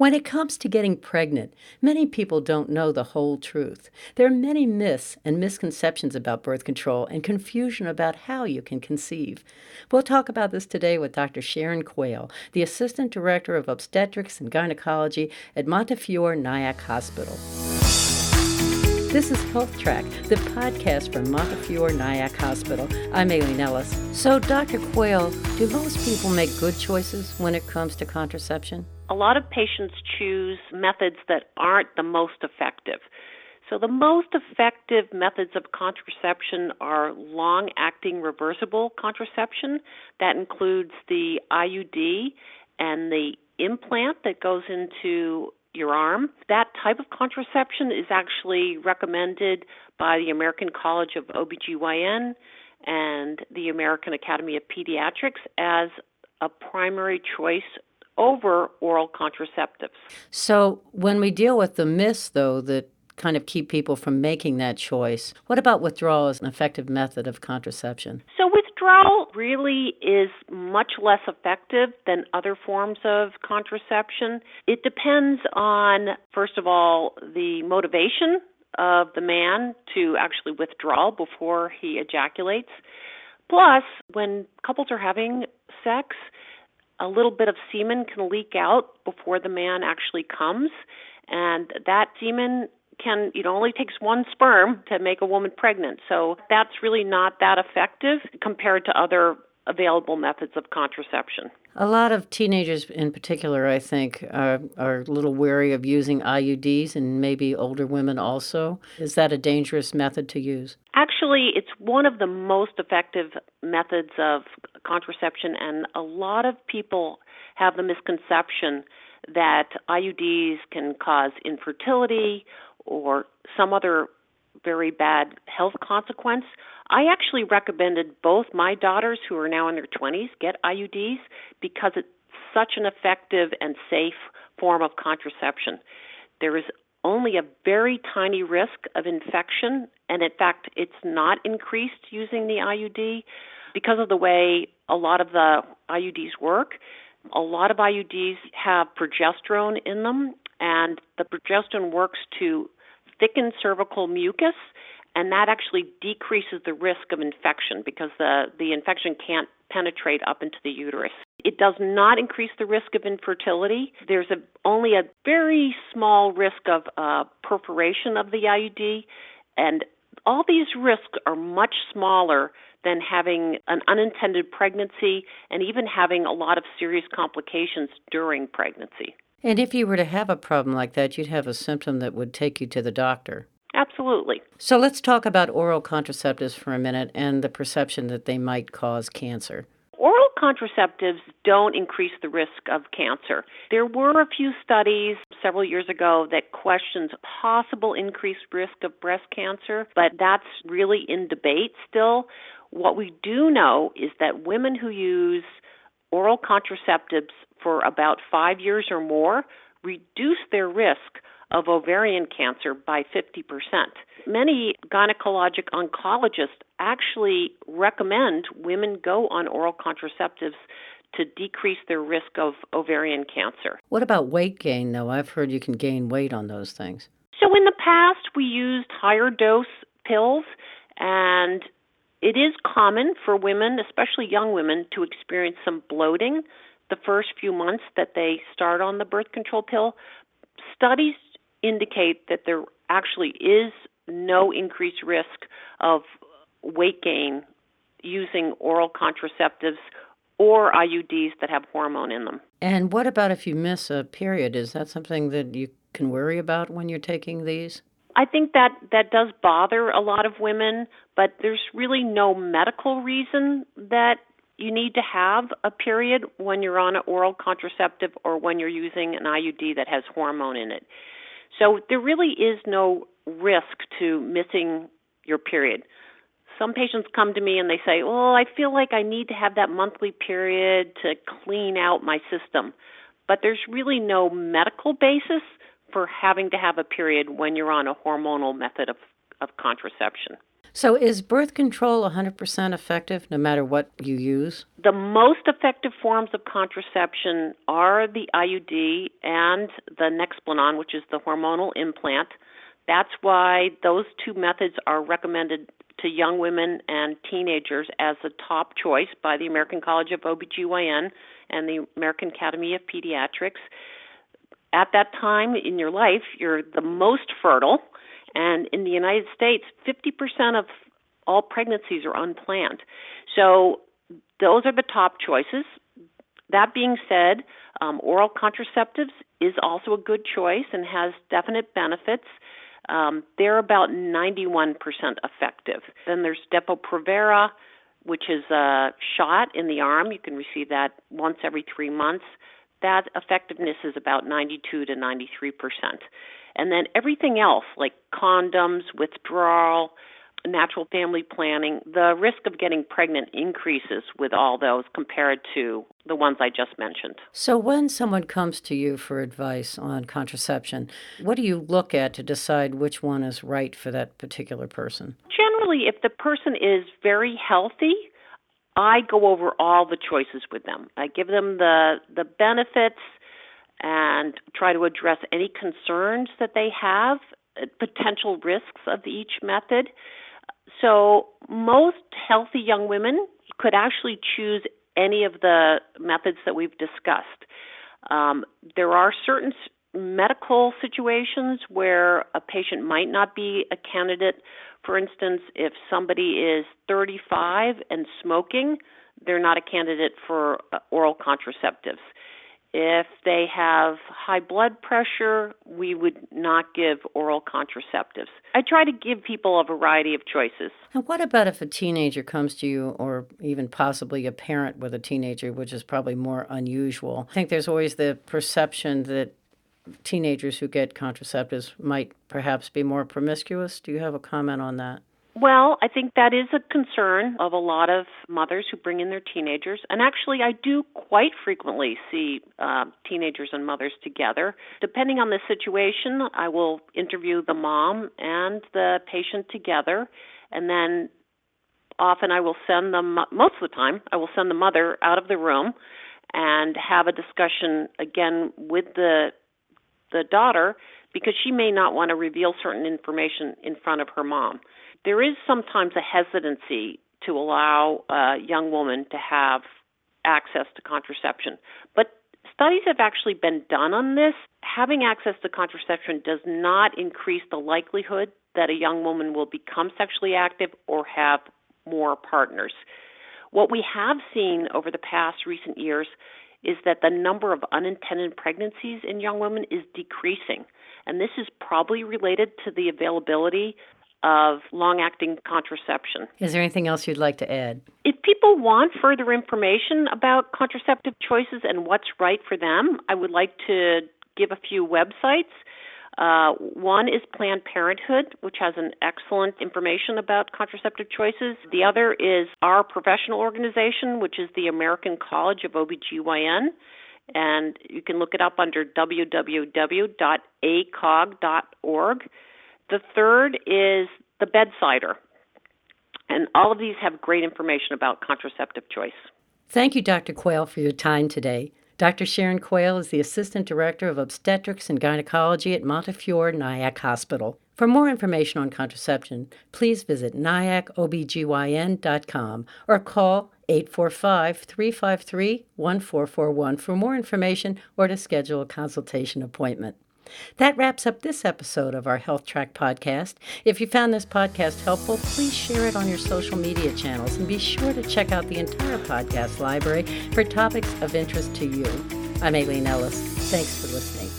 When it comes to getting pregnant, many people don't know the whole truth. There are many myths and misconceptions about birth control and confusion about how you can conceive. We'll talk about this today with Dr. Sharon Quayle, the Assistant Director of Obstetrics and Gynecology at Montefiore Nyack Hospital. This is Health Track, the podcast from Montefiore Nyack Hospital. I'm Aileen Ellis. So, Dr. Quayle, do most people make good choices when it comes to contraception? A lot of patients choose methods that aren't the most effective. So, the most effective methods of contraception are long acting reversible contraception. That includes the IUD and the implant that goes into your arm. That type of contraception is actually recommended by the American College of OBGYN and the American Academy of Pediatrics as a primary choice over oral contraceptives. So, when we deal with the myths, though, that kind of keep people from making that choice, what about withdrawal as an effective method of contraception? So, withdrawal really is much less effective than other forms of contraception. It depends on, first of all, the motivation of the man to actually withdraw before he ejaculates. Plus, when couples are having sex, a little bit of semen can leak out before the man actually comes, and that semen can it only takes one sperm to make a woman pregnant. So that's really not that effective compared to other available methods of contraception. A lot of teenagers, in particular, I think, are, are a little wary of using IUDs, and maybe older women also. Is that a dangerous method to use? Actually, it's one of the most effective methods of contraception, and a lot of people have the misconception that IUDs can cause infertility or some other very bad health consequence. I actually recommended both my daughters, who are now in their 20s, get IUDs because it's such an effective and safe form of contraception. There is only a very tiny risk of infection, and in fact, it's not increased using the IUD because of the way a lot of the IUDs work. A lot of IUDs have progesterone in them, and the progesterone works to thicken cervical mucus and that actually decreases the risk of infection because the, the infection can't penetrate up into the uterus. It does not increase the risk of infertility. There's a, only a very small risk of uh, perforation of the IUD, and all these risks are much smaller than having an unintended pregnancy and even having a lot of serious complications during pregnancy. And if you were to have a problem like that, you'd have a symptom that would take you to the doctor. Absolutely. So let's talk about oral contraceptives for a minute and the perception that they might cause cancer. Oral contraceptives don't increase the risk of cancer. There were a few studies several years ago that questioned possible increased risk of breast cancer, but that's really in debate still. What we do know is that women who use oral contraceptives for about five years or more reduce their risk of ovarian cancer by 50%. Many gynecologic oncologists actually recommend women go on oral contraceptives to decrease their risk of ovarian cancer. What about weight gain, though? I've heard you can gain weight on those things. So, in the past, we used higher dose pills, and it is common for women, especially young women, to experience some bloating the first few months that they start on the birth control pill. Studies indicate that there actually is no increased risk of weight gain using oral contraceptives or IUDs that have hormone in them. And what about if you miss a period? Is that something that you can worry about when you're taking these? I think that that does bother a lot of women, but there's really no medical reason that you need to have a period when you're on an oral contraceptive or when you're using an IUD that has hormone in it. So there really is no risk to missing your period. Some patients come to me and they say, Well, I feel like I need to have that monthly period to clean out my system. But there's really no medical basis for having to have a period when you're on a hormonal method of, of contraception. So, is birth control 100% effective no matter what you use? The most effective forms of contraception are the IUD and the Nexplanon, which is the hormonal implant. That's why those two methods are recommended to young women and teenagers as a top choice by the American College of OBGYN and the American Academy of Pediatrics. At that time in your life, you're the most fertile, and in the United States, 50% of all pregnancies are unplanned. So those are the top choices. That being said, um, oral contraceptives is also a good choice and has definite benefits. Um, they're about 91% effective. Then there's Depo-Provera, which is a shot in the arm. You can receive that once every three months. That effectiveness is about 92 to 93 percent. And then everything else, like condoms, withdrawal, natural family planning, the risk of getting pregnant increases with all those compared to the ones I just mentioned. So, when someone comes to you for advice on contraception, what do you look at to decide which one is right for that particular person? Generally, if the person is very healthy, I go over all the choices with them. I give them the the benefits and try to address any concerns that they have, uh, potential risks of each method. So, most healthy young women could actually choose any of the methods that we've discussed. Um, there are certain medical situations where a patient might not be a candidate. For instance, if somebody is 35 and smoking, they're not a candidate for uh, oral contraceptives. If they have high blood pressure, we would not give oral contraceptives. I try to give people a variety of choices. And what about if a teenager comes to you, or even possibly a parent with a teenager, which is probably more unusual? I think there's always the perception that teenagers who get contraceptives might perhaps be more promiscuous. Do you have a comment on that? Well, I think that is a concern of a lot of mothers who bring in their teenagers. And actually, I do quite frequently see uh, teenagers and mothers together. Depending on the situation, I will interview the mom and the patient together. And then often I will send them, most of the time, I will send the mother out of the room and have a discussion again with the the daughter because she may not want to reveal certain information in front of her mom there is sometimes a hesitancy to allow a young woman to have access to contraception. But studies have actually been done on this. Having access to contraception does not increase the likelihood that a young woman will become sexually active or have more partners. What we have seen over the past recent years is that the number of unintended pregnancies in young women is decreasing. And this is probably related to the availability of long acting contraception. Is there anything else you'd like to add? If people want further information about contraceptive choices and what's right for them, I would like to give a few websites. Uh, one is Planned Parenthood, which has an excellent information about contraceptive choices. The other is our professional organization, which is the American College of OBGYN. And you can look it up under www.acog.org. The third is the bedsider. And all of these have great information about contraceptive choice. Thank you, Dr. Quayle, for your time today. Dr. Sharon Quayle is the Assistant Director of Obstetrics and Gynecology at Montefiore Nyack Hospital. For more information on contraception, please visit nyackobgyn.com or call 845 353 1441 for more information or to schedule a consultation appointment. That wraps up this episode of our Health Track podcast. If you found this podcast helpful, please share it on your social media channels and be sure to check out the entire podcast library for topics of interest to you. I'm Aileen Ellis. Thanks for listening.